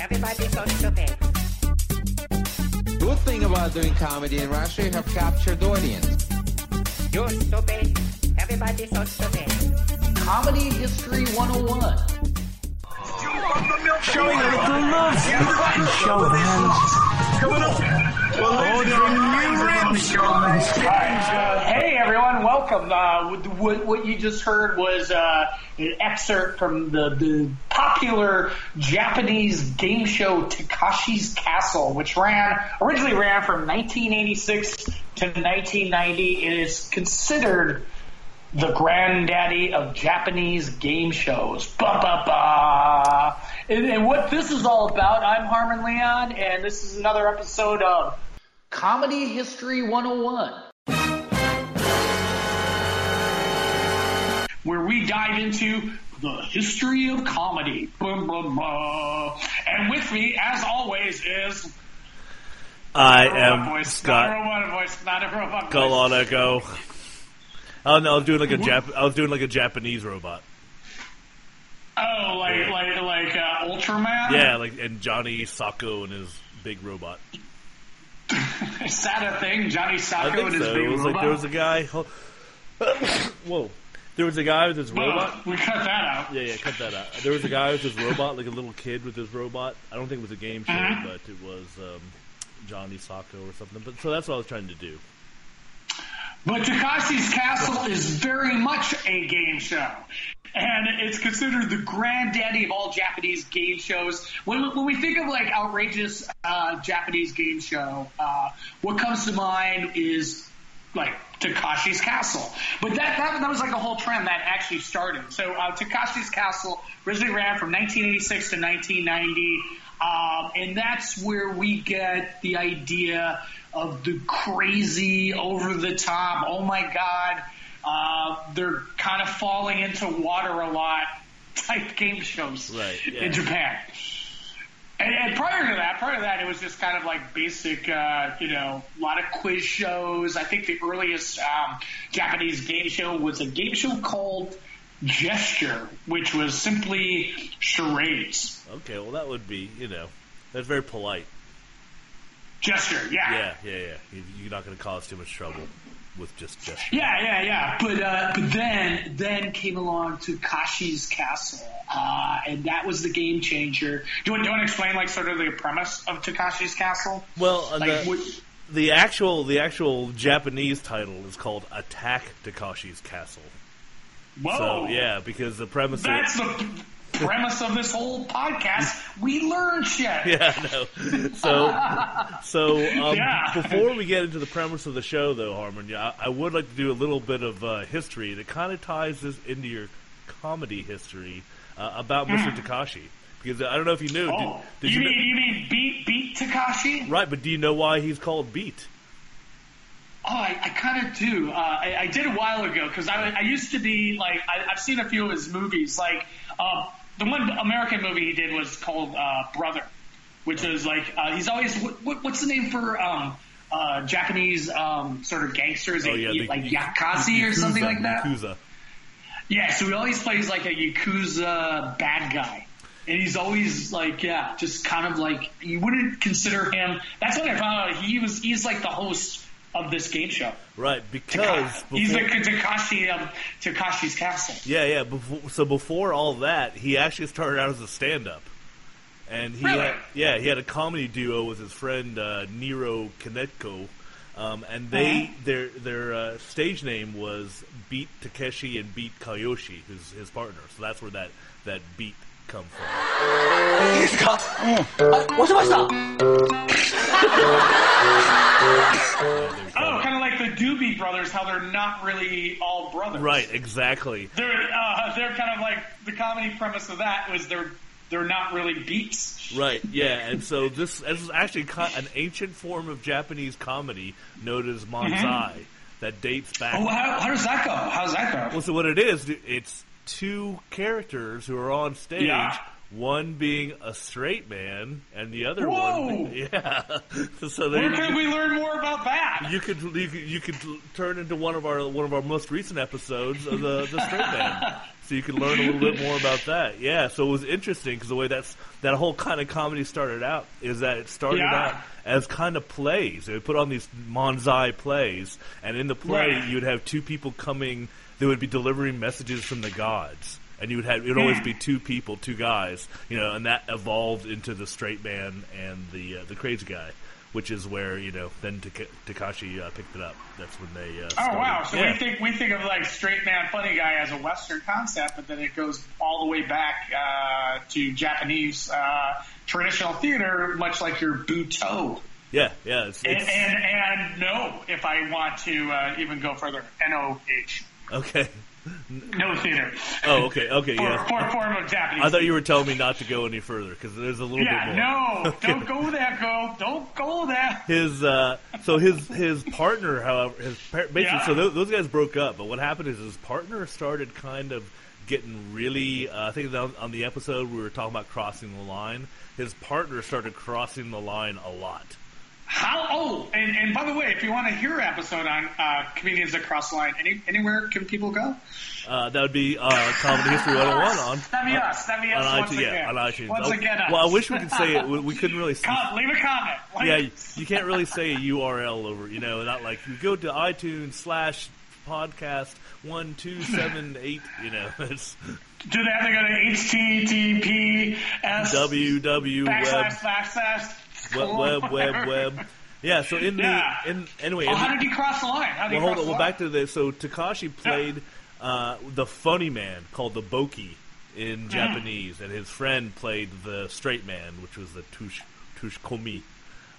Everybody's so stupid. Good thing about doing comedy in Russia, you have captured audience. You're stupid. Everybody's so stupid. Comedy History 101. Showing a little love. Show hands. Hey everyone, welcome. Uh, what, what you just heard was uh, an excerpt from the, the popular Japanese game show Takashi's Castle, which ran originally ran from 1986 to 1990. It is considered the granddaddy of Japanese game shows. Ba ba ba. And, and what this is all about, I'm Harmon Leon, and this is another episode of Comedy History 101. Where we dive into the history of comedy. Blah, blah, blah. And with me, as always, is I am voice, not a Scott robot voice, not a robot Go voice. on Echo. Oh no, I was doing like a Jap- I was doing like a Japanese robot. Oh, like like like uh, Ultraman. Yeah, like and Johnny Sokko and his big robot. Is that a thing? Johnny Sokko and his so. big It was robot. like there was a guy. Whoa, there was a guy with his robot. We cut that out. Yeah, yeah, cut that out. There was a guy with his robot, like a little kid with his robot. I don't think it was a game show, Mhm. but it was um, Johnny Sokko or something. But so that's what I was trying to do. But Takashi's Castle is very much a game show. And it's considered the granddaddy of all Japanese game shows. When, when we think of like outrageous uh, Japanese game show, uh, what comes to mind is like Takashi's Castle. But that, that that was like a whole trend that actually started. So uh, Takashi's Castle originally ran from 1986 to 1990, um, and that's where we get the idea of the crazy, over the top. Oh my God, uh, they're kind of falling into water a lot type game shows Right, yeah. in Japan. And, and prior to that, prior to that, it was just kind of like basic, uh, you know, a lot of quiz shows. I think the earliest um, Japanese game show was a game show called Gesture, which was simply charades. Okay, well that would be you know that's very polite. Gesture, yeah. Yeah, yeah, yeah. You- You're not going to cause too much trouble with just just. Yeah, yeah, yeah. But uh, but then then came along to Kashi's Castle, uh, and that was the game changer. Do you, want, do you want to explain like sort of the premise of Takashi's Castle? Well, uh, Like the, what, the actual the actual Japanese title is called Attack Takashi's Castle. whoa, So yeah, because the premise. that's Of, the premise of this whole podcast. We learn shit. yeah, I know. So so um, Yeah. before we get into the premise of the show, though, Harmon, yeah, I, would like to do a little bit of uh, history that kind of ties this into your comedy history uh, about Mr. Takashi. Because I don't know if you knew. Oh, did, did you you mean know- you mean beat beat Takashi? right? But do you know why he's called Beat? Oh, I, I kind of do. Uh, I, I did a while ago because I, I used to be like I, I've seen a few of his movies. Like um, the one American movie he did was called uh, Brother, which is like uh, he's always what, what, what's the name for um, uh, Japanese um, sort of gangsters, Oh yeah, the- like Yakashi or something like that. Yakuza. Yeah, so he always plays like a Yakuza bad guy. And he's always like, yeah, just kind of like you wouldn't consider him. That's when I found out he was. He's like the host of this game show. Right, because he's the Takashi of Takashi's Castle. Yeah, yeah. Before, so before all that, he actually started out as a stand-up, and he Really? had, yeah he had a comedy duo with his friend uh, Nero Kaneko, um, and they Uh-huh. their their uh, stage name was Beat Takeshi and Beat Kiyoshi, who's his partner. So that's where that that beat come from. いいですかあ、押せました。 Yeah, they Oh, call it- kind of like the Doobie Brothers, how they're not really all brothers. right, exactly. They're uh, they're kind of like the comedy premise of that was they're they're not really beats. Right, yeah, and so this, this is actually co- an ancient form of Japanese comedy known as manzai that dates back. Oh, how, how does that go? How does that go? Well, so what it is, it's two characters who are on stage. Yeah. One being a straight man, and the other Whoa! one, yeah. so there Where can we learn more about that? you could you could you could turn into one of our one of our most recent episodes of the the straight man. so you can learn a little bit more about that. Yeah, so it was interesting because the way that's that whole kind of comedy started out is that it started Yeah. out as kind of plays. They would put on these manzai plays, and in the play Right. you would have two people coming. They would be delivering messages from the gods, and you would have it would always be two people, two guys, you know, and that evolved into the straight man and the uh, the crazy guy. Which is where you know then Taka- Takashi uh, picked it up. That's when they. Uh, Oh started. wow! So yeah. we think we think of like straight man, funny guy as a Western concept, but then it goes all the way back uh, to Japanese uh, traditional theater, much like your Buto. yeah, yeah, it's, And, it's and and no, if I want to uh, even go further, N O H, okay. no theater. Oh, okay, okay, For, yeah. for form of Japanese. I thought you were telling me not to go any further because there's a little Yeah, bit more. no, don't go there, girl. Don't go there. His uh, so his his partner, however, his basically, Yeah. so those, those guys broke up. But what happened is his partner started kind of getting really. Uh, I think on, on the episode we were talking about crossing the line. His partner started crossing the line a lot. How? Oh, and, and by the way, if you want to hear an episode on uh, comedians that cross the line, any, anywhere can people go? Uh, that would be uh, Comedy History 101 on. That'd be us. That'd be us on once iTunes, again. yeah, on iTunes. Once Oh, again, us. well, I wish we could say it. We, we couldn't really. See, Com- leave a comment. Like- yeah, you, you can't really say a URL over, you know, not like you go to iTunes slash podcast one two seven eight, you know, it's Do they have to go to HTTPS www backslash backslash web web web web. Yeah, so in the in anyway, Oh, in how the- did he cross the line? How did well, he hold cross on. Well, back to this. So Takashi played uh, the funny man called the Boke in Mm-hmm. Japanese, and his friend played the straight man, which was the Tush Tsukkomi.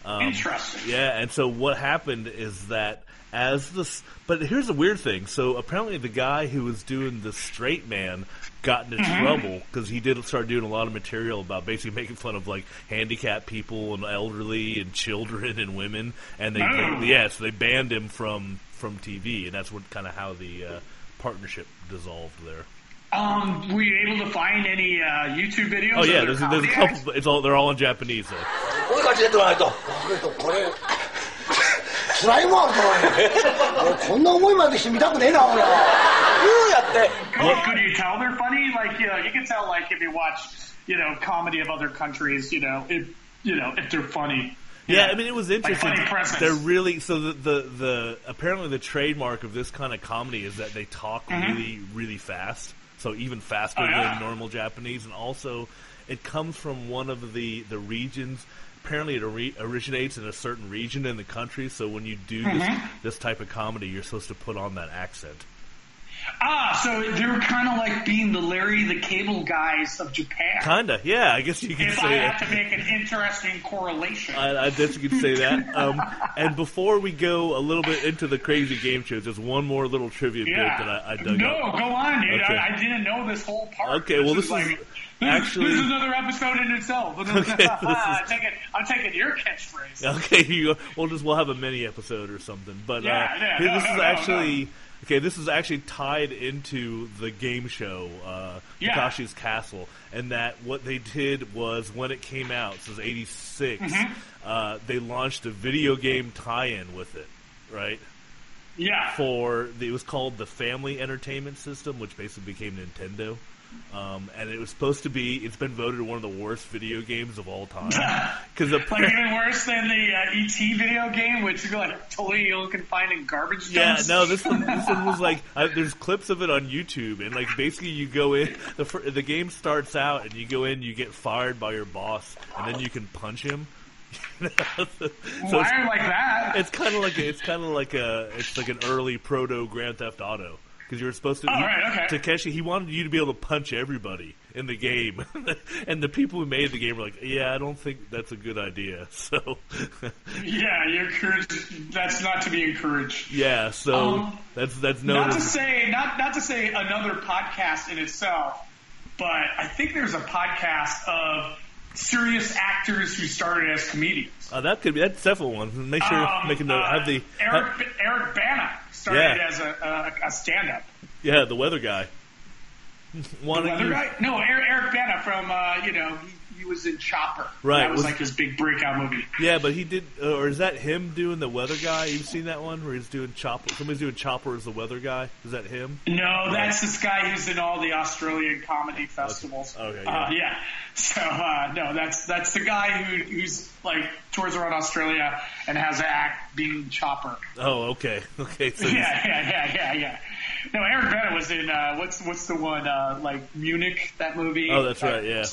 Um, Interesting. Yeah, and so what happened is that as this, but here's the weird thing. So apparently, the guy who was doing the straight man got into Mm-hmm. trouble because he did start doing a lot of material about basically making fun of like handicapped people and elderly and children and women, and they, Oh. they yeah, so they banned him from from TV, and that's what kind of how the uh, partnership dissolved there. Um, were you able to find any uh, YouTube videos? Oh of yeah, their there's, there's a comedy couple. acts? but It's all they're all in Japanese though. こういう感じでやってもらわないと。これ、辛いもんあるからね。俺こんな思いまでして見たくねえな、俺。言うやって。 Could, could you tell they're funny? Like, you know, you can tell, like, if you watch, you know, comedy of other countries, you know, if, you know, if they're funny. Yeah, I mean it was interesting. funny presence. They're really so the, the the apparently the trademark of this kind of comedy is that they talk really really fast, so even faster. Oh, yeah. than normal Japanese, and also it comes from one of the the regions. Apparently, it ori- originates in a certain region in the country. So when you do Mm-hmm. this type of comedy, you're supposed to put on that accent. Ah, so they're kind of like being the Larry the Cable Guys of Japan. Kinda, yeah. I guess you could if I say have that. to make an interesting correlation. I, I guess you could say that. Um, and before we go a little bit into the crazy game shows, just one more little trivia yeah. bit that I, I dug no, up. go on, dude. Okay. I, I didn't know this whole part. Okay, well, this is like, actually- this is another episode in itself. Okay, is- I'm taking, I'm taking your catchphrase. Okay, you, we'll just we'll have a mini episode or something. But Yeah, uh, yeah, no, this no, is no, actually okay. This is actually tied into the game show uh, Yeah. Takashi's Castle, and that what they did was when it came out, this was '86. Mm-hmm. Uh, they launched a video game tie-in with it, right? Yeah. For it was called the Family Entertainment System, which basically became Nintendo. Um, and it was supposed to be. It's been voted one of the worst video games of all time because Like even worse than the uh, ET video game, which is like totally you can find in garbage Yeah, dumps. no, this one, this one was like, I, there's clips of it on YouTube, and like basically you go in, the the game starts out, and you go in, you get fired by your boss, and then you can punch him. so Why like that? it's kind of like a, it's kind of like a it's like an early proto Grand Theft Auto because you were supposed to. Oh, he- right, okay. Takeshi, he wanted you to be able to punch everybody in the game, and the people who made the game were like, "Yeah, I don't think that's a good idea." So, yeah, you're. That's not to be encouraged. yeah, so Um, that's that's Not to say, not not to say another podcast in itself, but I think there's a podcast of serious actors who started as comedians. Uh, that could be that's definitely one. Make sure Um, make a uh, have the Eric ha- Eric Bana started Yeah. as a, a, a stand-up. yeah the weather guy. Why The weather you? guy? No, Eric, Eric Bana from uh, you know he, was in Chopper. Right, that was, was- like his big breakout movie. Yeah, but he did, uh, or is that him doing the weather guy? You've seen that one where he's doing Chopper. Somebody's doing Chopper as the weather guy. Is that him? No, that's this guy who's in all the Australian comedy festivals. Okay, Uh, yeah. yeah. So uh, no, that's that's the guy who who's like tours around Australia and has an act being Chopper. Oh, okay, okay. So Yeah, yeah, yeah, yeah, yeah. No, Eric Bana was in uh, what's what's the one uh, like Munich that movie? oh, that's Uh, right. Yeah,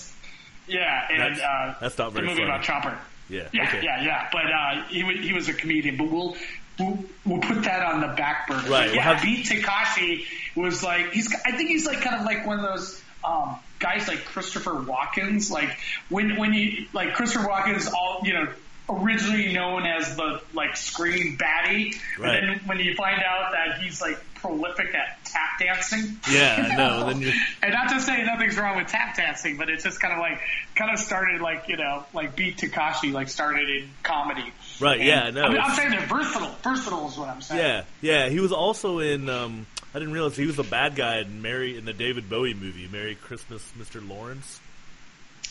Yeah, and That's- uh, that's not very the movie funny. about Chopper. yeah. Yeah, okay. yeah, yeah. But uh, he was he was a comedian. But we'll we'll, we'll put that on the back burner. Right, But we'll yeah, have- Beat Takashi was like he's. I think he's like kind of like one of those. Um, guys like Christopher Walken's, like when when you like Christopher Walken's, all you know, originally known as the like screen baddie, but Right. then when you find out that he's like prolific at tap dancing, Yeah, you no, then and not to say nothing's wrong with tap dancing, but it's just kind of like kind of started like you know like Beat Takashi like started in comedy. Right, And- yeah, no, I mean, I'm saying they're versatile. Versatile is what I'm saying. Yeah, yeah. He was also in. Um, I didn't realize he was the bad guy in Mary in the David Bowie movie, Merry Christmas, Mr. Lawrence.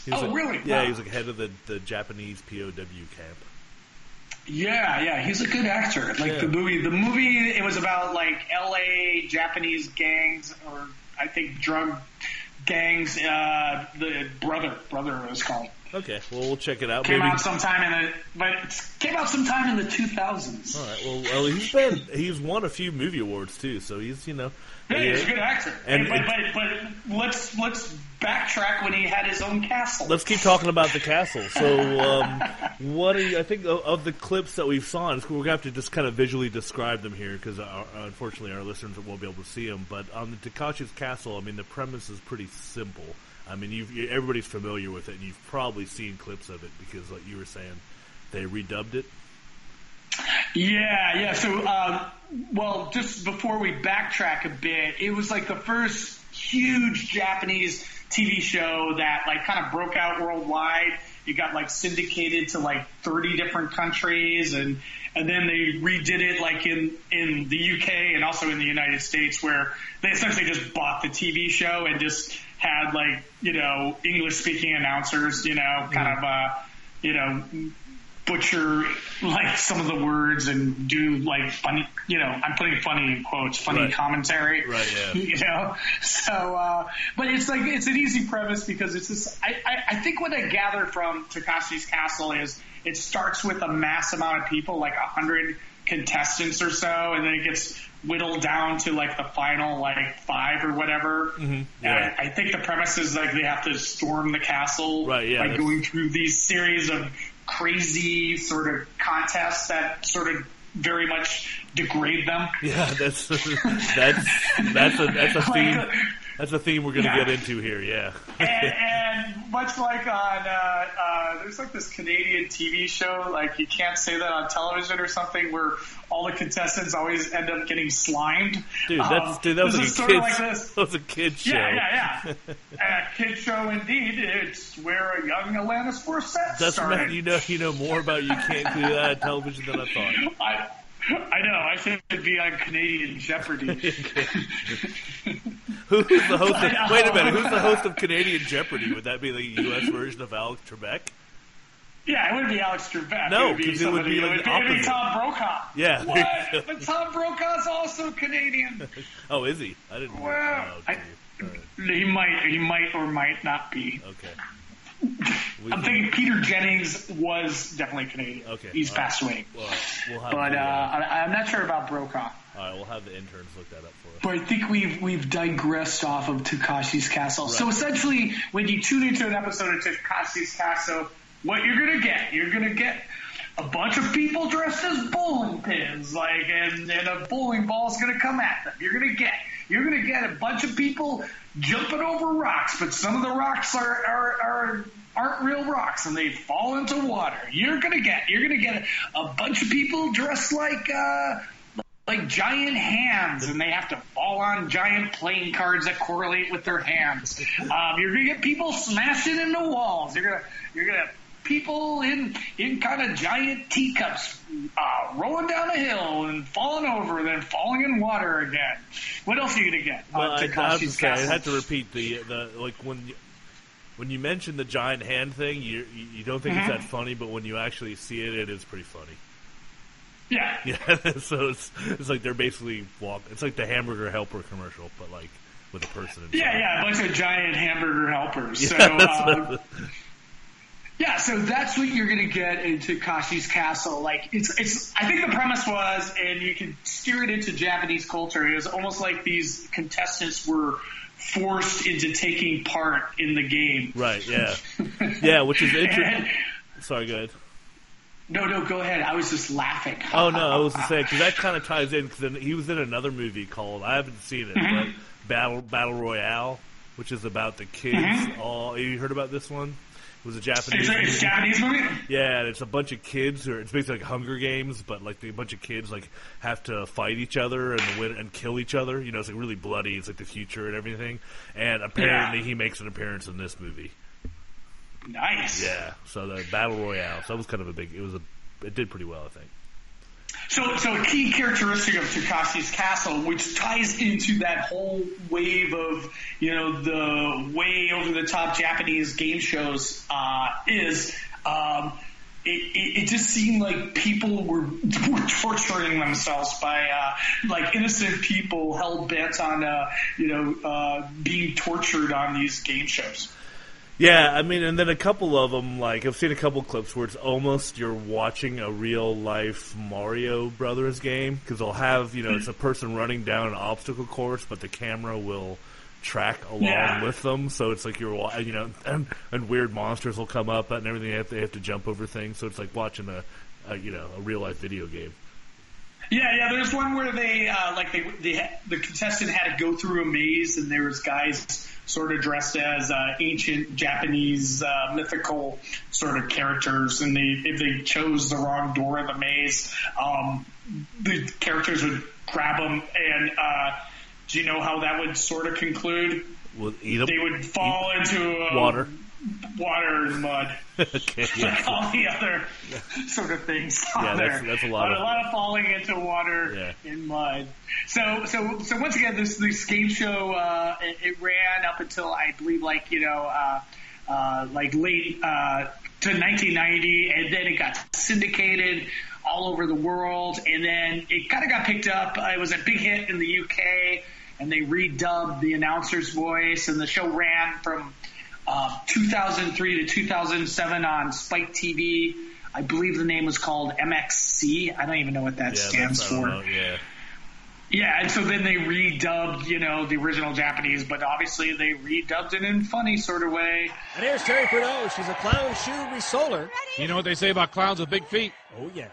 He was Oh, like- really? Yeah, Wow. he was like head of the, the Japanese POW camp. Yeah, yeah, he's a good actor. Like Yeah. the movie, the movie, it was about like L.A. Japanese gangs, or I think drug gangs. Uh, the brother, brother it was called. Okay, well we'll check it out. Came Maybe. out sometime in the, but it came out sometime in the 2000s. All right. Well, well, he's been he's won a few movie awards too, so he's you know. Yeah, he's a good actor. And but, it- but but let's let's backtrack when he had his own castle. Let's keep talking about the castle. So, um, what are you, I think of, of the clips that we've saw? We're gonna have to just kind of visually describe them here because unfortunately our listeners won't be able to see them. But on the Takashi's castle, I mean, the premise is pretty simple. I mean, you've, you, everybody's familiar with it, and you've probably seen clips of it because, like you were saying, they redubbed it. Yeah, yeah. So, um, well, just before we backtrack a bit, it was like the first huge Japanese TV show that like kind of broke out worldwide. It got like syndicated to like 30 different countries and, and then they redid it like in, in the UK and also in the United States where they essentially just bought the TV show and just had like, you know, English speaking announcers, you know, kind of, uh, you know, butcher like some of the words and do like funny, you know, I'm putting funny in quotes, funny Right. commentary. Right, yeah. You know, so, uh, but it's like, it's an easy premise because it's just, I, I, I think what I gather from Takashi's Castle is it starts with a mass amount of people, like a hundred contestants or so, and then it gets whittled down to like the final like five or whatever. Mm-hmm. Yeah. I, I think the premise is like they have to storm the castle Right, yeah, by that's- going through these series of crazy sort of contests that sort of very much degrade them. Yeah, that's that's that's a that's a theme. That's a theme we're going to Yeah. get into here. Yeah. and, and much like on, uh, uh, there's like this Canadian TV show, like you can't say that on television or something, where all the contestants always end up getting slimed. Dude, that's Um, dude, that was this like is a sort of like this. That was a kids show. Yeah, yeah, yeah. a kid show indeed. It's where a young Alanis Morissette That's started. right. You know, you know more about you can't do that on television than I thought. I, I know. I should be on Canadian Jeopardy. Who's the host? Of, wait a minute. Who's the host of Canadian Jeopardy? Would that be the U.S. version of Alex Trebek? yeah, it wouldn't be Alex Trebek. No, it would be it would be like it would be. Tom Brokaw. Yeah, What? But Tom Brokaw's also Canadian. Oh, is he? I didn't. know. Well, Oh, I- gee. He might, he might or might not be. Okay. We I'm can- thinking Peter Jennings was definitely Canadian. Okay, he's all right. passed away. Well, we'll have. But uh, uh, I, I'm not sure about Brokaw. All right, we'll have the interns look that up for us. But I think we've we've digressed off of Takashi's Castle. So essentially, when you tune into an episode of Takashi's Castle, what you're gonna get, you're gonna get a bunch of people dressed as bowling pins, like, and, and a bowling ball's gonna come at them. You're gonna get you're gonna get a bunch of people jumping over rocks, but some of the rocks are are, are aren't real rocks and they fall into water. You're gonna get you're gonna get a bunch of people dressed like uh like giant hands, and they have to fall on giant playing cards that correlate with their hands. Um, you're gonna get people smashing into walls. You're gonna you're gonna have people in in kind of giant teacups uh, rolling down a hill and falling over, and then falling in water again. What else are you gonna get? Well, on I, I have to Takashi's say, I Castle? had to repeat the the like when. You, when you mention the giant hand thing, you you, you don't think Mhm. it's that funny, but when you actually see it, it is pretty funny. Yeah. Yeah, so it's it's like they're basically walk. It's like the hamburger helper commercial, but like with a person. Inside. Yeah, yeah, a bunch of giant hamburger helpers. So, Yeah, uh, yeah, so that's what you're going to get into Kashi's Castle. Like, it's, it's. I think the premise was, and you can steer it into Japanese culture. It was almost like these contestants were forced into taking part in the game. right. Yeah. Yeah, which is interesting. Sorry, go ahead. No, no, go ahead. I was just laughing. Oh no, I was to say because that kind of ties in because he was in another movie called I haven't seen it, Mm-hmm. but Battle Battle Royale, which is about the kids. All you heard about this one? It was a Japanese. It's a, it's movie. Japanese movie. Yeah, and it's a bunch of kids, or it's basically like Hunger Games, but like a bunch of kids like have to fight each other and win and kill each other. You know, it's like really bloody. It's like the future and everything. And apparently, Yeah. he makes an appearance in this movie. Nice. Yeah, so the Battle Royale. So that was kind of a big. It was a. It did pretty well, I think. So, so a key characteristic of Takashi's Castle, which ties into that whole wave of, you know, the way over the top Japanese game shows, uh, is, um, it, it, it just seemed like people were, were torturing themselves by, uh, like innocent people hell bent on, uh, you know, uh, being tortured on these game shows. Yeah, I mean, and then a couple of them, like I've seen a couple clips where it's almost you're watching a real life Mario Brothers game because they'll have you know it's a person running down an obstacle course, but the camera will track along Yeah. with them, so it's like you're you know, and, and weird monsters will come up and everything. They have to, they have to jump over things, so it's like watching a, a you know a real life video game. Yeah, yeah. There's one where they uh, like they, they the contestant had to go through a maze, and there was guys sort of dressed as uh, ancient Japanese uh, mythical sort of characters, and they if they chose the wrong door in the maze, um, the characters would grab them. And uh, do you know how that would sort of conclude? 'em- They would fall into uh, water. Water and mud. okay, like yeah. all the other sort of things on Yeah, there. that's- that's a lot But of- a lot of falling into water Yeah. in mud. So, so, so once again, this this game show uh, it, it ran up until I believe like you know uh, uh, like late uh, to 1990, and then it got syndicated all over the world, and then it kind of got picked up. It was a big hit in the UK, and they redubbed the announcer's voice, and the show ran from uh, 2003 to 2007 on Spike TV. I believe the name was called MXC. I don't even know what that Yeah, stands that's, I don't for. know, yeah. Yeah, and so then they redubbed, you know, the original Japanese, but obviously they redubbed it in funny sort of way. And here's Terry Purdue. She's a clown shoe. We sold her. You know what they say about clowns with big feet? Oh, yeah.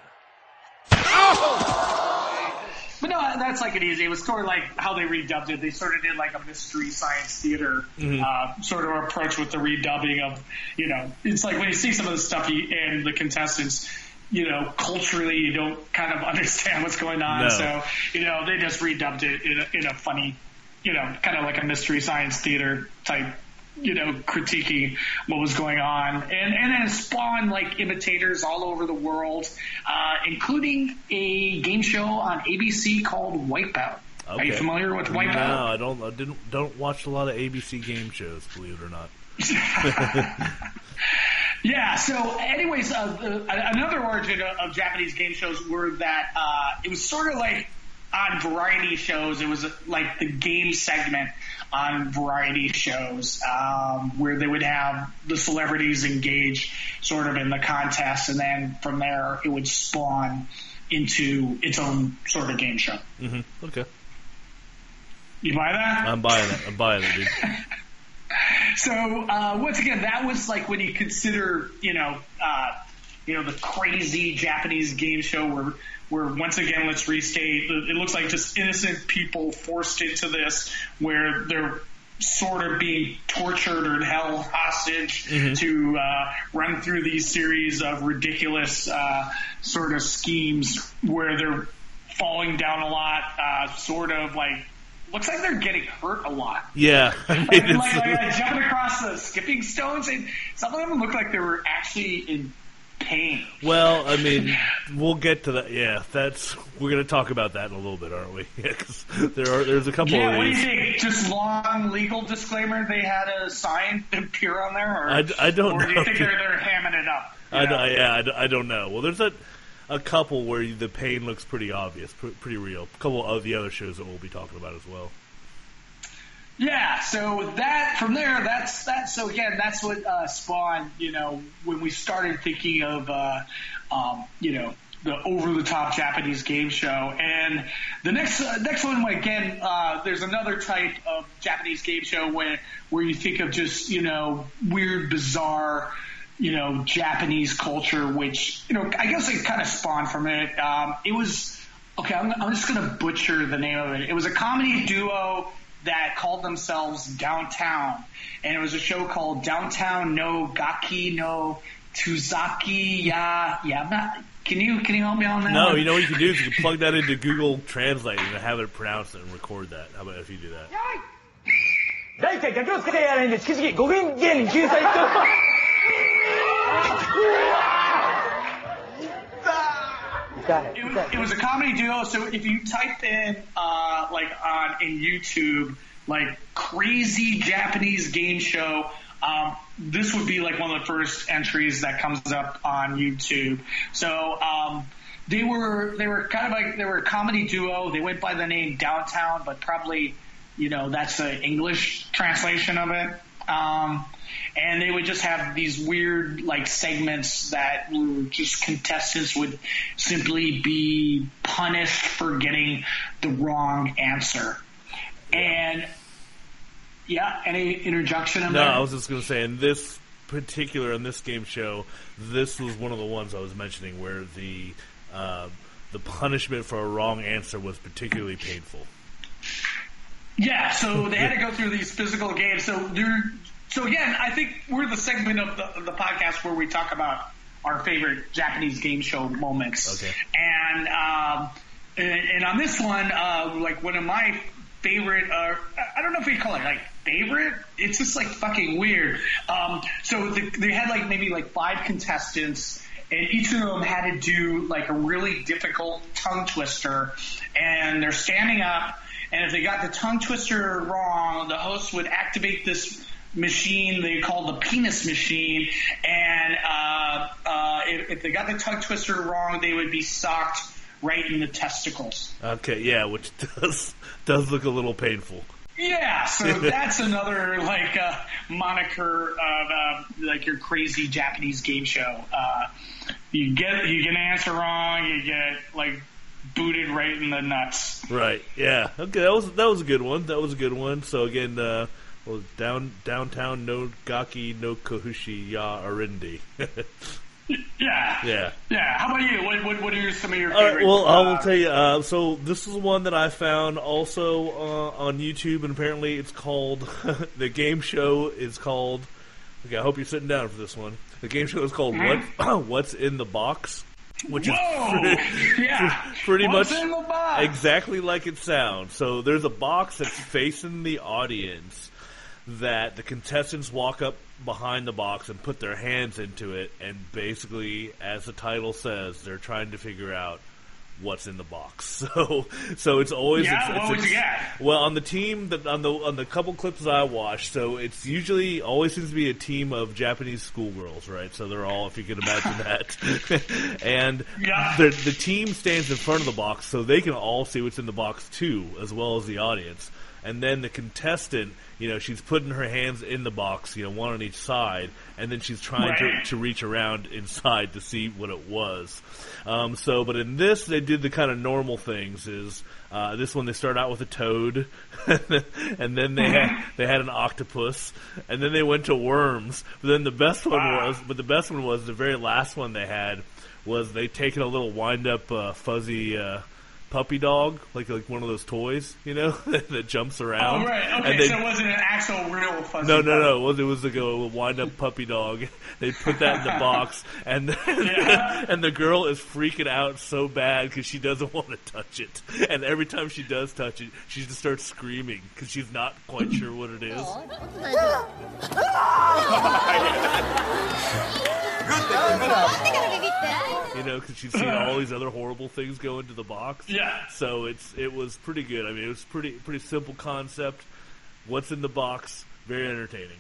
But no, that's like an easy. It was sort of like how they redubbed it. They sort of did like a mystery science theater uh, sort of approach with the redubbing of, you know, it's like when you see some of the stuff you, and the contestants, you know, culturally you don't kind of understand what's going on. No. So, you know, they just redubbed it in a, in a funny, you know, kind of like a mystery science theater type you know, critiquing what was going on, and and then spawned like imitators all over the world, uh, including a game show on ABC called Wipeout. Are you familiar with Wipeout? No, I don't. I didn't. Don't watch a lot of ABC game shows. Believe it or not. Yeah. So, anyways, uh, the, another origin of, of Japanese game shows were that uh, it was sort of like on variety shows. It was like the game segment on variety shows um, where they would have the celebrities engage sort of in the contest, and then from there it would spawn into its own sort of game show. hmm Okay, You buy that? I'm buying it. I'm buying it, dude. So uh, once again, that was like when you consider, you know, uh, you know, the crazy Japanese game show where, where once again, let's restate, it looks like just innocent people forced into this, where they're sort of being tortured or held hostage to uh, run through these series of ridiculous uh, sort of schemes where they're falling down a lot, uh, sort of like. Looks like they're getting hurt a lot Yeah, I mean, like, like, uh, jumping across the skipping stones, and some of them look like they were actually in pain. Well, I mean, we'll get to that. Yeah, that's we're going to talk about that in a little bit, aren't we? Yeah, 'cause there are there's a couple Yeah, of what do you think? Just long legal disclaimer they had a sign appear on there, or I don't know. do you think they're they're hamming it up? I, know? don't- yeah, I, I don't know. Well, there's a a couple where the pain looks pretty obvious, pretty real. A couple of the other shows that we'll be talking about as well. Yeah, so that from there, that's that. So again, that's what uh, spawned. You know, when we started thinking of, uh, um, you know, the over-the-top Japanese game show, and the next uh, next one again, uh, there's another type of Japanese game show where where you think of just you know weird, bizarre. You know, Japanese culture, which you know, I guess it kind of spawned from it. Um, it was okay. I'm, I'm just going to butcher the name of it. It was a comedy duo that called themselves Downtown, and it was a show called Downtown No Gaki no Tuzaki Ya Yama. Can you can you help me on that? No, one? you know what you can do is you can plug that into Google Translate and have it pronounced and record that. How about if you do that? 大体逆をつけてやれんで、チキチキ5元芸人救済と。 It was, it was a comedy duo. So if you type in uh, like on in YouTube like crazy Japanese game show, um, this would be like one of the first entries that comes up on YouTube. So um, they were they were kind of like they were a comedy duo. They went by the name Downtown, but probably you know that's the English translation of it. Um, and they would just have these weird like segments that were just contestants would simply be punished for getting the wrong answer. And yeah, any interjection in No, there? I was just going to say, in this particular, in this game show, this was one of the ones I was mentioning where the uh, the punishment for a wrong answer was particularly painful. Yeah, so they had to go through these physical games. So there, so again, I think we're the segment of the, of the podcast where we talk about our favorite Japanese game show moments. Okay. And um, and, and on this one, uh, like one of my favorite, uh, I don't know if we call it like favorite. It's just like fucking weird. Um, so the, they had like maybe like five contestants and each of them had to do like a really difficult tongue twister and they're standing up and if they got the tongue twister wrong the host would activate this machine they call the penis machine and uh, uh, if, if they got the tongue twister wrong they would be socked right in the testicles Okay, yeah, which does does look a little painful. yeah, so that's another like uh, moniker of uh, like your crazy Japanese game show. Uh, you get you get an answer wrong, you get like booted right in the nuts. Right. Yeah. Okay. That was that was a good one. That was a good one. So again, uh, well, down downtown no gaki no kohushi ya arindi. Yeah, yeah. yeah. How about you? What what, what are some of your favorite? right, well, I will uh, tell you. Uh, so this is one that I found also uh, on YouTube, and apparently it's called the game show is called. Okay, I hope you're sitting down for this one. The game show is called "What What's in the Box," which is pretty, yeah, pretty much in the box? exactly like it sounds. So there's a box that's facing the audience that the contestants walk up behind the box and put their hands into it, and basically, as the title says, they're trying to figure out what's in the box. So, so it's always Yeah, it's, what it's, would you it's- get? well on the team that on the on the couple clips that I watched. So it's usually always seems to be a team of Japanese schoolgirls, right? So they're all, if you can imagine that, and Yeah. the the team stands in front of the box, so they can all see what's in the box too, as well as the audience. And then the contestant, you know, she's putting her hands in the box, you know, one on each side, and then she's trying to, to reach around inside to see what it was. Um, so, but in this, they did the kind of normal things. Is uh, this one they start out with a toad, and then they had they had an octopus, and then they went to worms. But then the best one Wow. was, but the best one was the very last one they had was they taken a little wind up uh, fuzzy. Uh, Puppy dog, like like one of those toys, you know, that jumps oh, around. Oh right, okay. And they- so it wasn't an actual real fuzzy. no, no, no. It was, it was like a wind up puppy dog. They put that in the box, and then, Yeah. and the girl is freaking out so bad because she doesn't want to touch it. And every time she does touch it, she just starts screaming because she's not quite sure what it is. You know, because she's seen all these other horrible things go into the box. Yeah. So it's it was pretty good. I mean, it was pretty pretty simple concept. What's in the box? Very entertaining.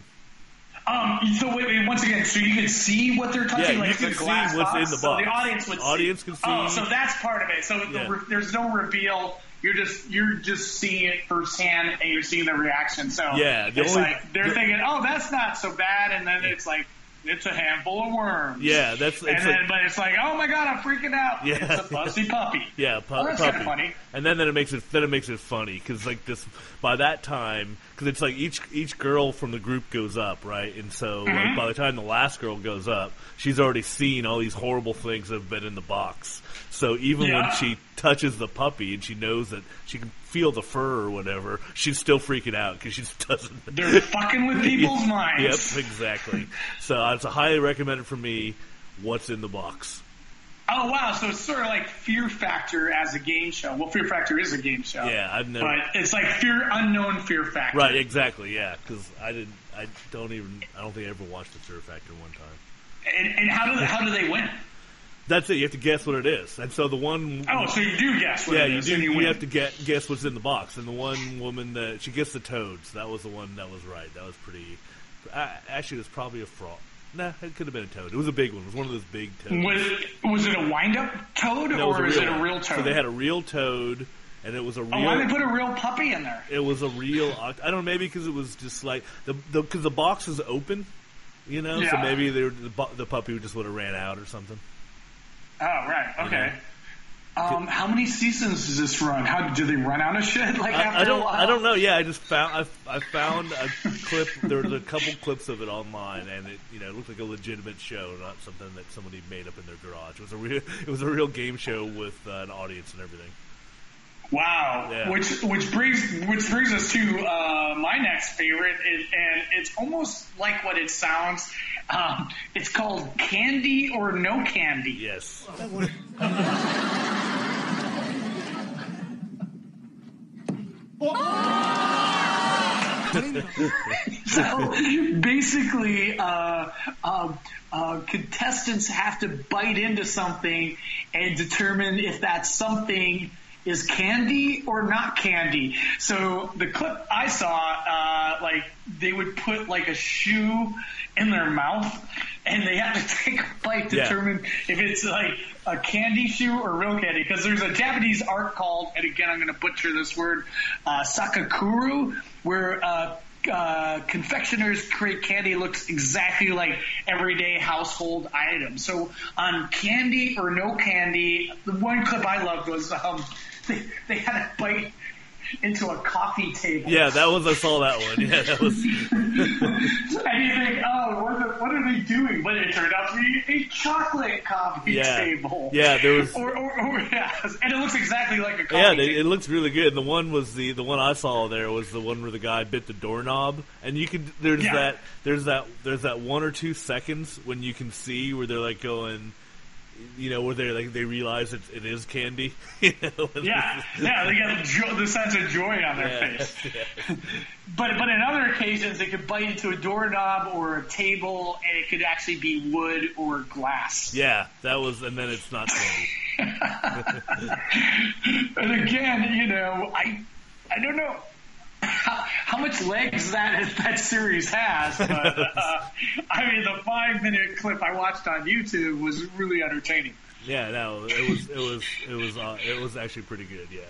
Um, so wait, wait, once again, so you can see what they're touching, Yeah, like you can the see what's box? in the So box. the audience would Audience see. can Oh, so that's part of it. So the Yeah. re- there's no reveal. You're just you're just seeing it firsthand, and you're seeing the reaction. So Yeah, the it's only- like they're the- thinking, oh, that's not so bad, and then it's like it's a handful of worms. Yeah, that's and then like, but it's like, oh my god, I'm freaking out. Yeah. It's a fussy puppy. yeah, pu- Oh, that's puppy. kinda funny. And then then it makes it then it makes it funny because like this by that time because it's like each each girl from the group goes up right, and so Mm-hmm. like, by the time the last girl goes up, she's already seen all these horrible things that have been in the box. So even Yeah. when she touches the puppy and she knows that she can feel the fur or whatever, she's still freaking out because she just doesn't. They're fucking with people's minds. Yep, exactly. so uh, it's a highly recommended for me. What's in the box? Oh wow, so it's sort of like Fear Factor as a game show. Well, Fear Factor is a game show. Yeah, I've never. But it's like fear unknown Fear Factor. Right, exactly. Yeah, because I didn't. I don't even. I don't think I ever watched the Fear Factor one time. And, and how do they, how do they win? That's it. You have to guess what it is. And so the one. Oh, so you do guess what yeah, it you do. and You, you, have to get guess what's in the box. And the one woman that she gets the toads. That was the one that was right. That was pretty. Uh, actually, it was probably a frog. Nah, it could have been a toad. It was a big one. It was one of those big toads. Was it, was it a wind up toad No, or is it a real toad? So they had a real toad, and it was a real. oh, why did they put a real puppy in there? it was a real. I don't know. Maybe because it was just like the the because the box is open, you know. Yeah. So maybe they were, the, the puppy just would have ran out or something. Oh, right. Okay. Um, how many seasons does this run? How do they run out of shit? Like after I, I don't. I don't know. Yeah, I just found. I, I found a clip. There was a couple clips of it online, and it you know it looked like a legitimate show, not something that somebody made up in their garage. It was a real. It was a real game show with uh, an audience and everything. Wow. Yeah. Which which brings which brings us to uh, my next favorite, is, and it's almost like what it sounds. Um, it's called Candy or No Candy. Yes. So basically, uh, um, uh, contestants have to bite into something and determine if that something is candy or not candy. So the clip I saw, uh, like they would put like a shoe in their mouth and they have to take a bite to Yeah. determine if it's like a candy shoe or real candy. Because there's a Japanese art called, and again I'm going to butcher this word, uh, sakakuru, where uh, uh, confectioners create candy looks exactly like everyday household items. So on candy or no candy, the one clip I loved was um, they, they had a bite into a coffee table. Yeah, that was. I saw that one. Yeah, that was. And you think, oh, what are, what are they doing? But it turned out to be a chocolate coffee Yeah. table. Yeah, there was. Or, or, or yeah, and it looks exactly like a coffee Yeah, they, it looks really good. And the one was the the one I saw there was the one where the guy bit the doorknob, and you could there's Yeah. that there's that there's that one or two seconds when you can see where they're like going, you know, where they like they realize it, it is candy. you know, Yeah, yeah, they get jo- the sense of joy on their Yeah, face. But but in other occasions, it could bite into a doorknob or a table, and it could actually be wood or glass. yeah, that was, and then it's not candy. And again, you know, I I don't know how, how much legs that that series has, but uh, I mean, the five minute clip I watched on YouTube was really entertaining. Yeah, no, it was it was it was uh, it was actually pretty good. Yeah.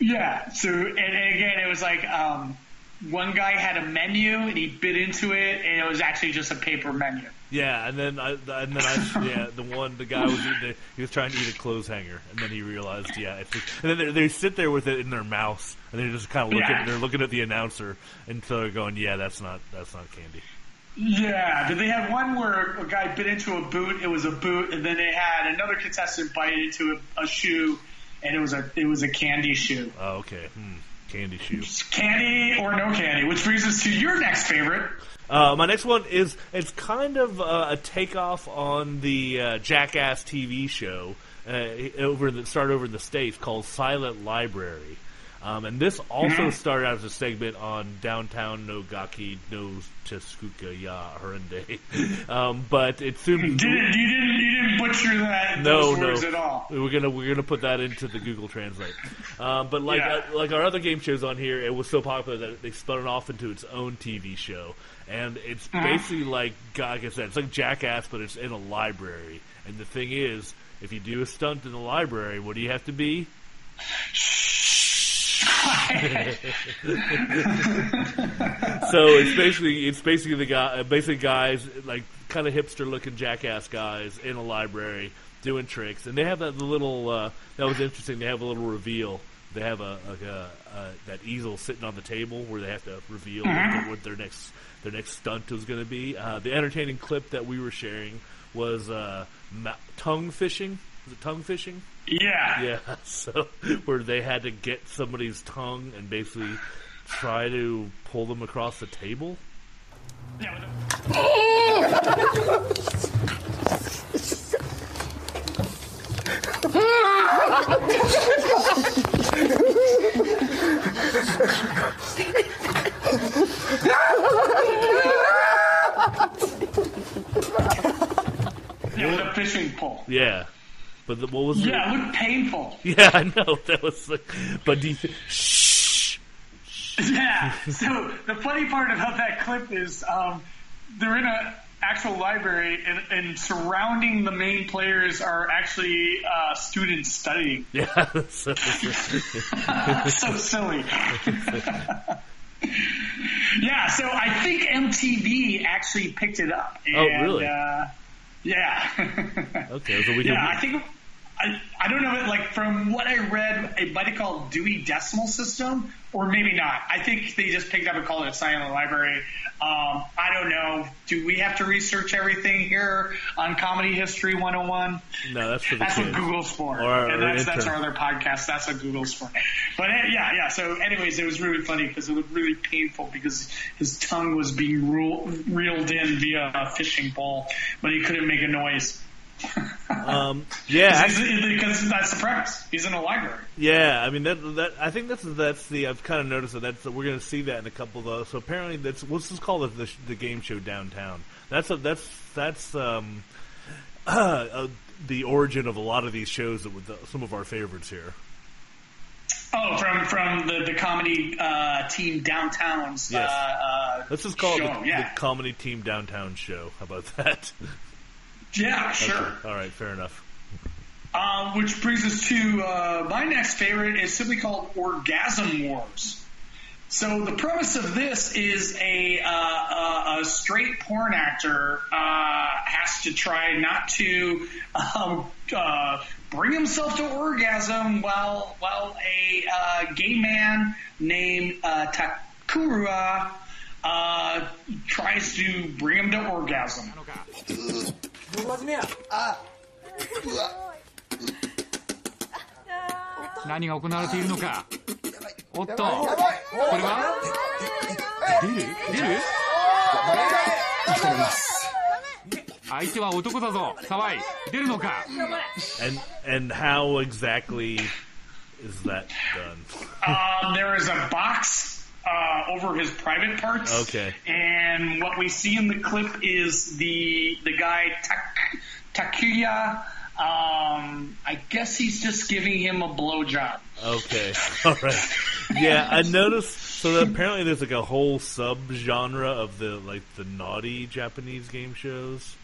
Yeah. So, and, and again, it was like um, one guy had a menu and he bit into it, and it was actually just a paper menu. Yeah, and then I, and then I, yeah, the one, the guy was eating, he was trying to eat a clothes hanger, and then he realized, yeah, it's just, and then they, they sit there with it in their mouth, and they're just kind of looking, Yeah. they're looking at the announcer, and so they're going, yeah, that's not, that's not candy. Yeah. Did they have one where a guy bit into a boot? It was a boot, and then they had another contestant bite into a, a shoe, and it was a it was a candy shoe. Oh, okay, hmm. Candy shoe. Candy or no candy? Which brings us to your next favorite. Uh, my next one is it's kind of uh, a takeoff on the uh, Jackass TV show uh, over that started over in the states called Silent Library. Um, and this also Mhm. started out as a segment on Downtown no Gaki no Chiskuka ya Horende. Um, but it soon You didn't, you didn't, you didn't butcher that no, no. at all. We're gonna we're gonna put that into the Google Translate. Um, but like Yeah. uh, like our other game shows on here, it was so popular that they spun it off into its own TV show, and it's Mhm. basically like like I said, it's like Jackass, but it's in a library. And the thing is, if you do a stunt in the library, what do you have to be? so it's basically it's basically the guy, basically guys like kind of hipster looking jackass guys in a library doing tricks, and they have that little uh, that was interesting. They have a little reveal. They have a, like a, a that easel sitting on the table where they have to reveal what, Mhm. their, what their next their next stunt was going to be. Uh, the entertaining clip that we were sharing was uh, ma- tongue fishing. Was it tongue fishing? Yeah. Yeah, so where they had to get somebody's tongue and basically try to pull them across the table. Yeah, with a fishing pole. Yeah, but the, what was Yeah, it? looked painful. Yeah, I know that was like, but do you th- Yeah. So the funny part about that clip is um, they're in a actual library, and, and surrounding the main players are actually uh, students studying. Yeah, so, so silly. yeah, so I think MTV actually picked it up. And, Oh, really? Uh, yeah. okay, so we can. yeah, I think I, I don't know, like from what I read, it might have called Dewey Decimal System, or maybe not. I think they just picked up and called it a Silent Library. Um, I don't know. Do we have to research everything here on Comedy History 101? no, that's for the That's kids. what Google's for. Or and that's, that's our other podcast. That's what Google's for. But uh, yeah, yeah. So, anyways, it was really funny because it was really painful because his tongue was being reeled in via a fishing pole, but he couldn't make a noise. Um, yeah, Because- actually, because that's the premise. He's in a library. yeah. I mean, that that I think that's that's the I've kind of noticed that that's we're going to see that in a couple of those. So apparently, that's what's this called the, the the game show downtown. That's a that's that's um uh, the origin of a lot of these shows that were the, some of our favorites here. Oh, from from the the comedy uh, team downtown's. Yes. Uh, uh, Let's just call it show, the, yeah. the comedy team downtown show. How about that? Yeah, sure. Okay, All right, fair enough. Um, which brings us to uh, my next favorite is simply called Orgasm Wars. So the premise of this is a uh, a, a straight porn actor uh, has to try not to um, uh, bring himself to orgasm while while a uh, gay man named uh, Takura uh, tries to bring him to orgasm. 何が行われているのか。おっとこれは？出る出る相手は男だぞ。沢井出るのか？And and how exactly is that done? Um, there is a box uh, over his private parts. Okay. And what we see in the clip is the the guy Tak Takuya. Um, I guess he's just giving him a blowjob. Okay, all right. Yeah, I noticed. So apparently, there's like a whole sub genre of the like the naughty Japanese game shows.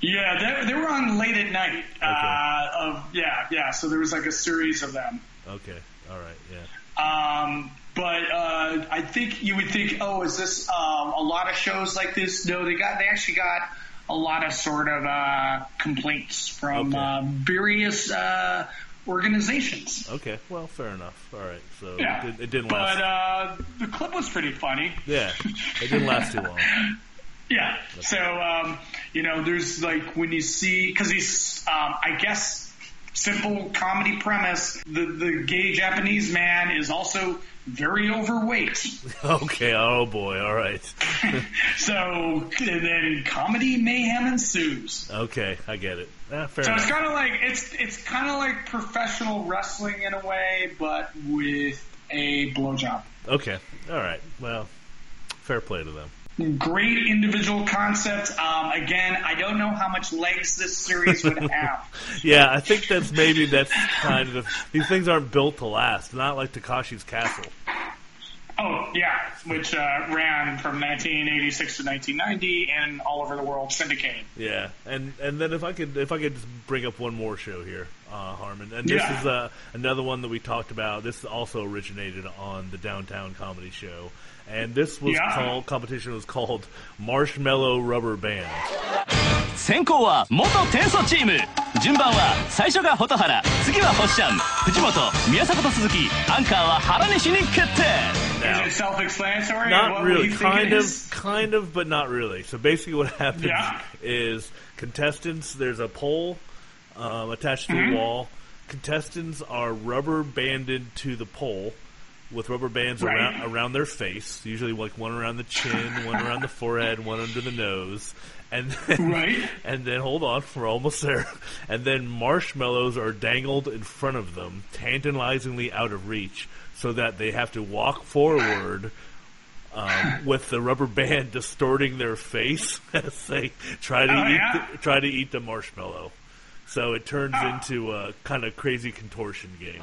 Yeah, they, they were on late at night. Uh, of yeah, yeah. So there was like a series of them. Okay, all right, yeah. Um, but uh, I think you would think, oh, is this um, a lot of shows like this? No, they got they actually got a lot of sort of uh, complaints from Okay. uh, various uh, organizations. Okay, well, fair enough. All right, so Yeah, it, it didn't but last. uh, the clip was pretty funny. yeah, it didn't last too long. Yeah. So, um, you know, there's like when you see, because he's, um, I guess, simple comedy premise. The the gay Japanese man is also very overweight. Okay, oh boy, all right. so and then comedy mayhem ensues. Okay, I get it. Ah, fair So it's kind of like it's it's kind of like professional wrestling in a way, but with a blowjob. Okay, all right. Well, fair play to them. Great individual concept. Um, again, I don't know how much legs this series would have. Yeah, I think that's maybe that's kind of these things aren't built to last. Not like Takashi's Castle. Oh yeah, which uh, ran from 1986 to 1990 and all over the world syndicated. Yeah, and and then if I could if I could just bring up one more show here, uh, Harmon, and this Yeah. is uh, another one that we talked about. This also originated on the Downtown Comedy Show, and this was Yeah. called competition was called Marshmallow Rubber Band. 先攻は元天素チーム順番は最初が蛍原次は星ちゃん藤本宮迫と鈴木アンカーは原西に決定 Now, Is it self-explanatory? not what really, you think kind it of, is? kind of, but not really. So basically, what happens Yeah. is contestants. There's a pole um, attached to Mhm. the wall. Contestants are rubber banded to the pole with rubber bands Right. around around their face. Usually, like one around the chin, one around the forehead, one under the nose. And then, Right. and then hold on, we're almost there. And then marshmallows are dangled in front of them, tantalizingly out of reach, so that they have to walk forward um, with the rubber band distorting their face as they try to Oh, eat yeah? the, try to eat the marshmallow. So it turns into a kind of crazy contortion game.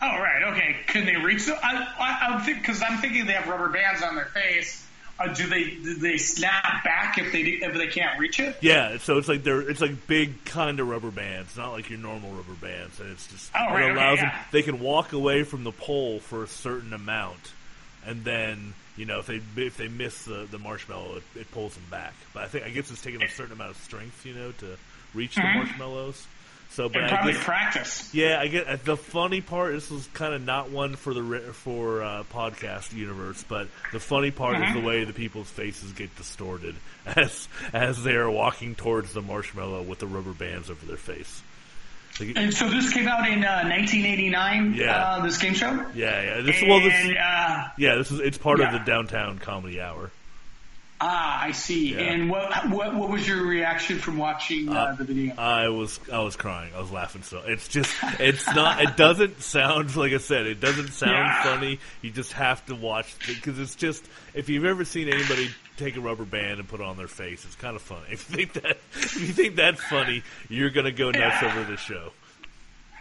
Oh right, okay. Can they reach? I, I, I'm because I'm thinking they have rubber bands on their face. Uh, do they do they snap back if they if they can't reach it? Yeah, so it's like they're it's like big kind of rubber bands, not like your normal rubber bands, and it's just Oh, right, it okay, allows them they can walk away from the pole for a certain amount, and then you know if they if they miss the, the marshmallow, it, it pulls them back. But I think I guess it's taking a certain amount of strength, you know, to reach the Mhm. marshmallows. So, but And probably guess, practice. yeah, I get the funny part. This was kind of not one for the for uh, podcast universe, but the funny part Mhm. is the way the people's faces get distorted as as they are walking towards the marshmallow with the rubber bands over their face. Like, And so this came out in uh, 1989. Yeah. Uh, this game show. yeah, yeah. This well, this uh, yeah, this is it's part yeah. of the downtown comedy hour. Ah, I see. Yeah. And what what what was your reaction from watching uh, the video? I was I was crying. I was laughing. So it's just it's not. It doesn't sound like I said. It doesn't sound Yeah. funny. You just have to watch because it's just if you've ever seen anybody take a rubber band and put it on their face, it's kind of funny. If you think that if you think that's funny, you're gonna go nuts Yeah. over this show.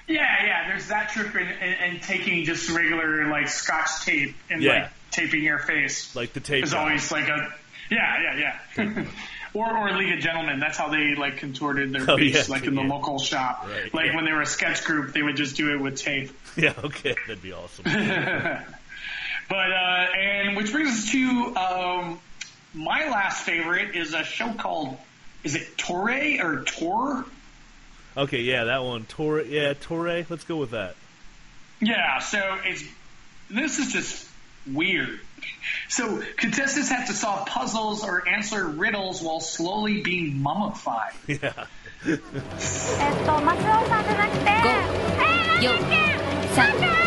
Yeah, yeah. There's that trick in, in, and taking just regular like Scotch tape and like taping your face Like the tape. is always like a yeah, yeah, yeah. or or League of Gentlemen. That's how they like contorted their Oh, face, yeah, like in the yeah. local shop. Right, like yeah. when they were a sketch group, they would just do it with tape. Yeah. Okay. That'd be awesome. But uh, and which brings us to um, my last favorite is a show called is it Torre or Tor? okay. Yeah. That one. Torre. Yeah. Torre. Let's go with that. Yeah, so it's this is just weird. So contestants have to solve puzzles or answer riddles while slowly being mummified. Yeah. えっと、マスオさんじゃなくて、4、3、2、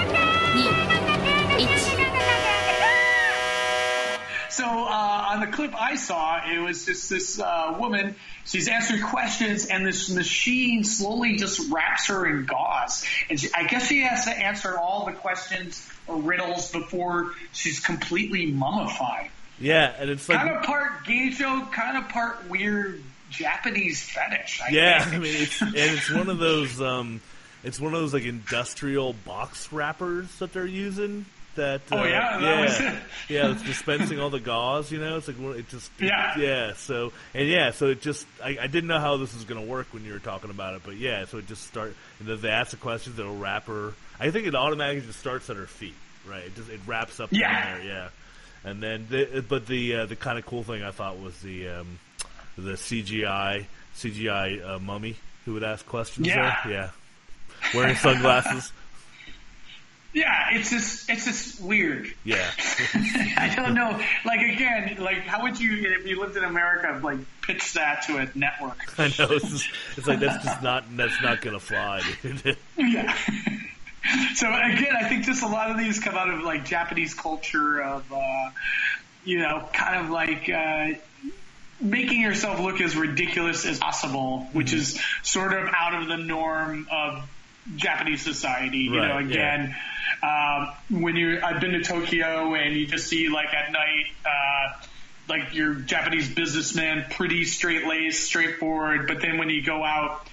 clip I saw, it was just this uh, woman. She's answering questions, and this machine slowly just wraps her in gauze. And she, I guess she has to answer all the questions or riddles before she's completely mummified. Yeah. And it's like kind of part game show, kind of part weird Japanese fetish. I Yeah, think. I mean it's and it's one of those um, it's one of those like industrial box wrappers that they're using. That Oh, uh, yeah? That yeah, yeah, it's dispensing all the gauze. You know, it's like it just Yeah. yeah. So and yeah, so it just I, I didn't know how this was going to work when you were talking about it, but yeah, so it just start and then they ask the questions. It'll wrap her. I think it automatically just starts at her feet. Right, it just it wraps up Yeah. there. Yeah, and then the, but the uh, the kind of cool thing I thought was the um, the CGI CGI uh, mummy who would ask questions Yeah. there. Yeah, wearing sunglasses. Yeah, it's just it's just weird. Yeah, I don't know. Like again, like how would you if you lived in America like pitch that to a network? I know. It's, just, it's like that's just not that's not gonna fly. Yeah. so again, I think just a lot of these come out of like Japanese culture of, uh, you know, kind of like uh, making yourself look as ridiculous as possible, which Mm-hmm. is sort of out of the norm of Japanese society. You know, Right, again, um, when you I've been to Tokyo and you just see like at night, uh, like your Japanese businessman, pretty straight laced, straightforward. But then when you go out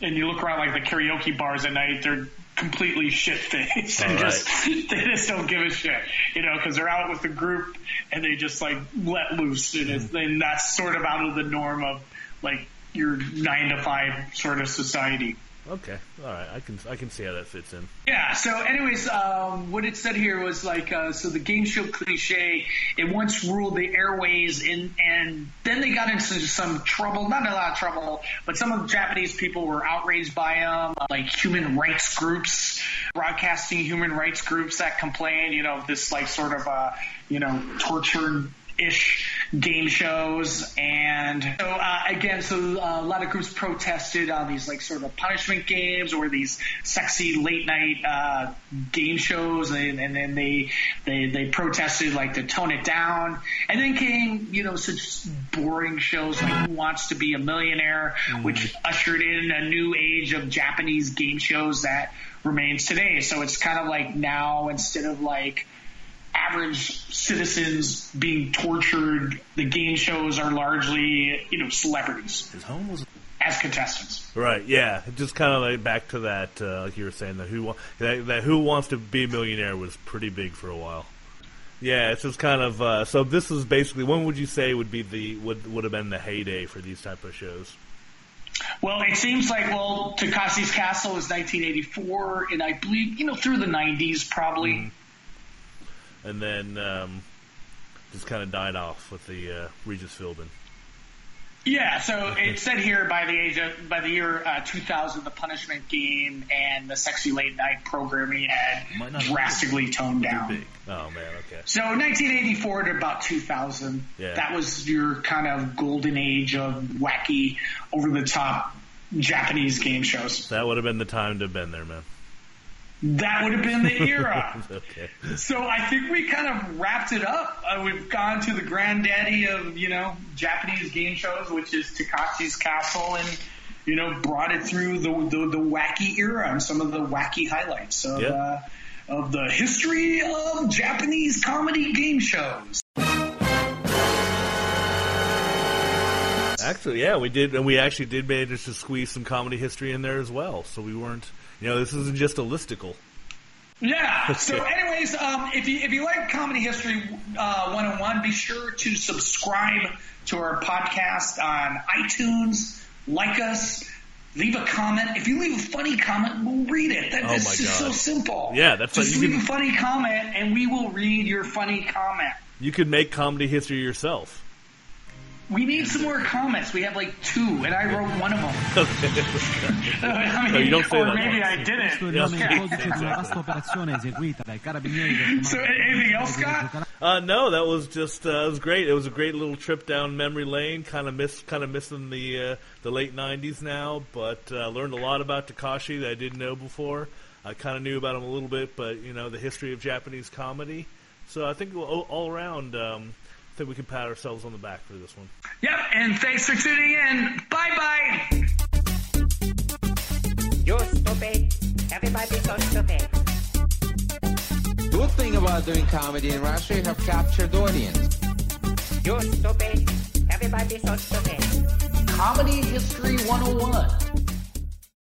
and you look around like the karaoke bars at night, they're completely shit faced and right. just they just don't give a shit, you know, because they're out with the group and they just like let loose, and, it's, and that's sort of out of the norm of like your nine to five sort of society. Okay, all right, I can I can see how that fits in. Yeah. So, anyways, um, what it said here was like, uh, so the game show cliche. It once ruled the airways, and and then they got into some trouble. Not a lot of trouble, but some of the Japanese people were outraged by them, like human rights groups, broadcasting human rights groups that complain. You know, this like sort of uh, you know tortured ish game shows and so uh, again so uh, a lot of groups protested on these like sort of punishment games or these sexy late night uh, game shows and, and then they, they they protested like to tone it down. And then came you know such boring shows like Who Wants to Be a Millionaire which ushered in a new age of Japanese game shows that remains today. So it's kind of like now instead of like average citizens being tortured. The game shows are largely, you know, celebrities as contestants. Right, yeah, just kind of like back to that, uh, like you were saying, that who that, that who wants to be a millionaire was pretty big for a while. Yeah, it's just kind of uh, so. This is basically when would you say would be the would would have been the heyday for these type of shows? Well, it seems like well, Takashi's Castle is 1984, and I believe you know through the 90s probably. And then um, just kind of died off with the uh, Regis Philbin. Yeah, so it said here by the age of by the year uh, 2000, the Punishment Game and the Sexy Late Night programming had Might not be drastically toned down. big. Oh man, okay. So 1984 to about 2000, Yeah. that was your kind of golden age of wacky, over the top Japanese game shows. That would have been the time to have been there, man. That would have been the era. okay. so I think we kind of wrapped it up. Uh, we've gone to the granddaddy of you know Japanese game shows, which is Takashi's Castle, and you know brought it through the the, the wacky era and some of the wacky highlights of. Yeah. Uh, of the history of Japanese comedy game shows. Actually, yeah, we did, and we actually did manage to squeeze some comedy history in there as well. So we weren't, you know, this isn't just a listicle. Yeah. So, anyways, um, if you if you like Comedy History uh, 101, be sure to subscribe to our podcast on iTunes. Like us. Leave a comment. If you leave a funny comment, we'll read it. That, Oh this is so simple. Yeah, that's Just you leave can- a funny comment, and we will read your funny comment. You could make comedy history yourself. We need some more comments. We have like two, and I wrote one of them. I mean, No, you don't say or that maybe. I didn't. Questo è il Yeah. nome in codice di una vasta operazione eseguita dai carabinieri del So, anything else, Scott? Uh, no, that was just uh, it was great. It was a great little trip down memory lane. Kind of miss, kind of missing the uh, the late '90s now, but uh, learned a lot about Takashi that I didn't know before. I kind of knew about him a little bit, but you know the history of Japanese comedy. So I think all, all around, um, I think we can pat ourselves on the back for this one. Yep, and thanks for tuning in. Bye bye. You're stupid. Everybody's so stupid. Good thing about doing comedy in Russia, you have captured audience. You're stupid. Everybody's so stupid. Comedy History 101.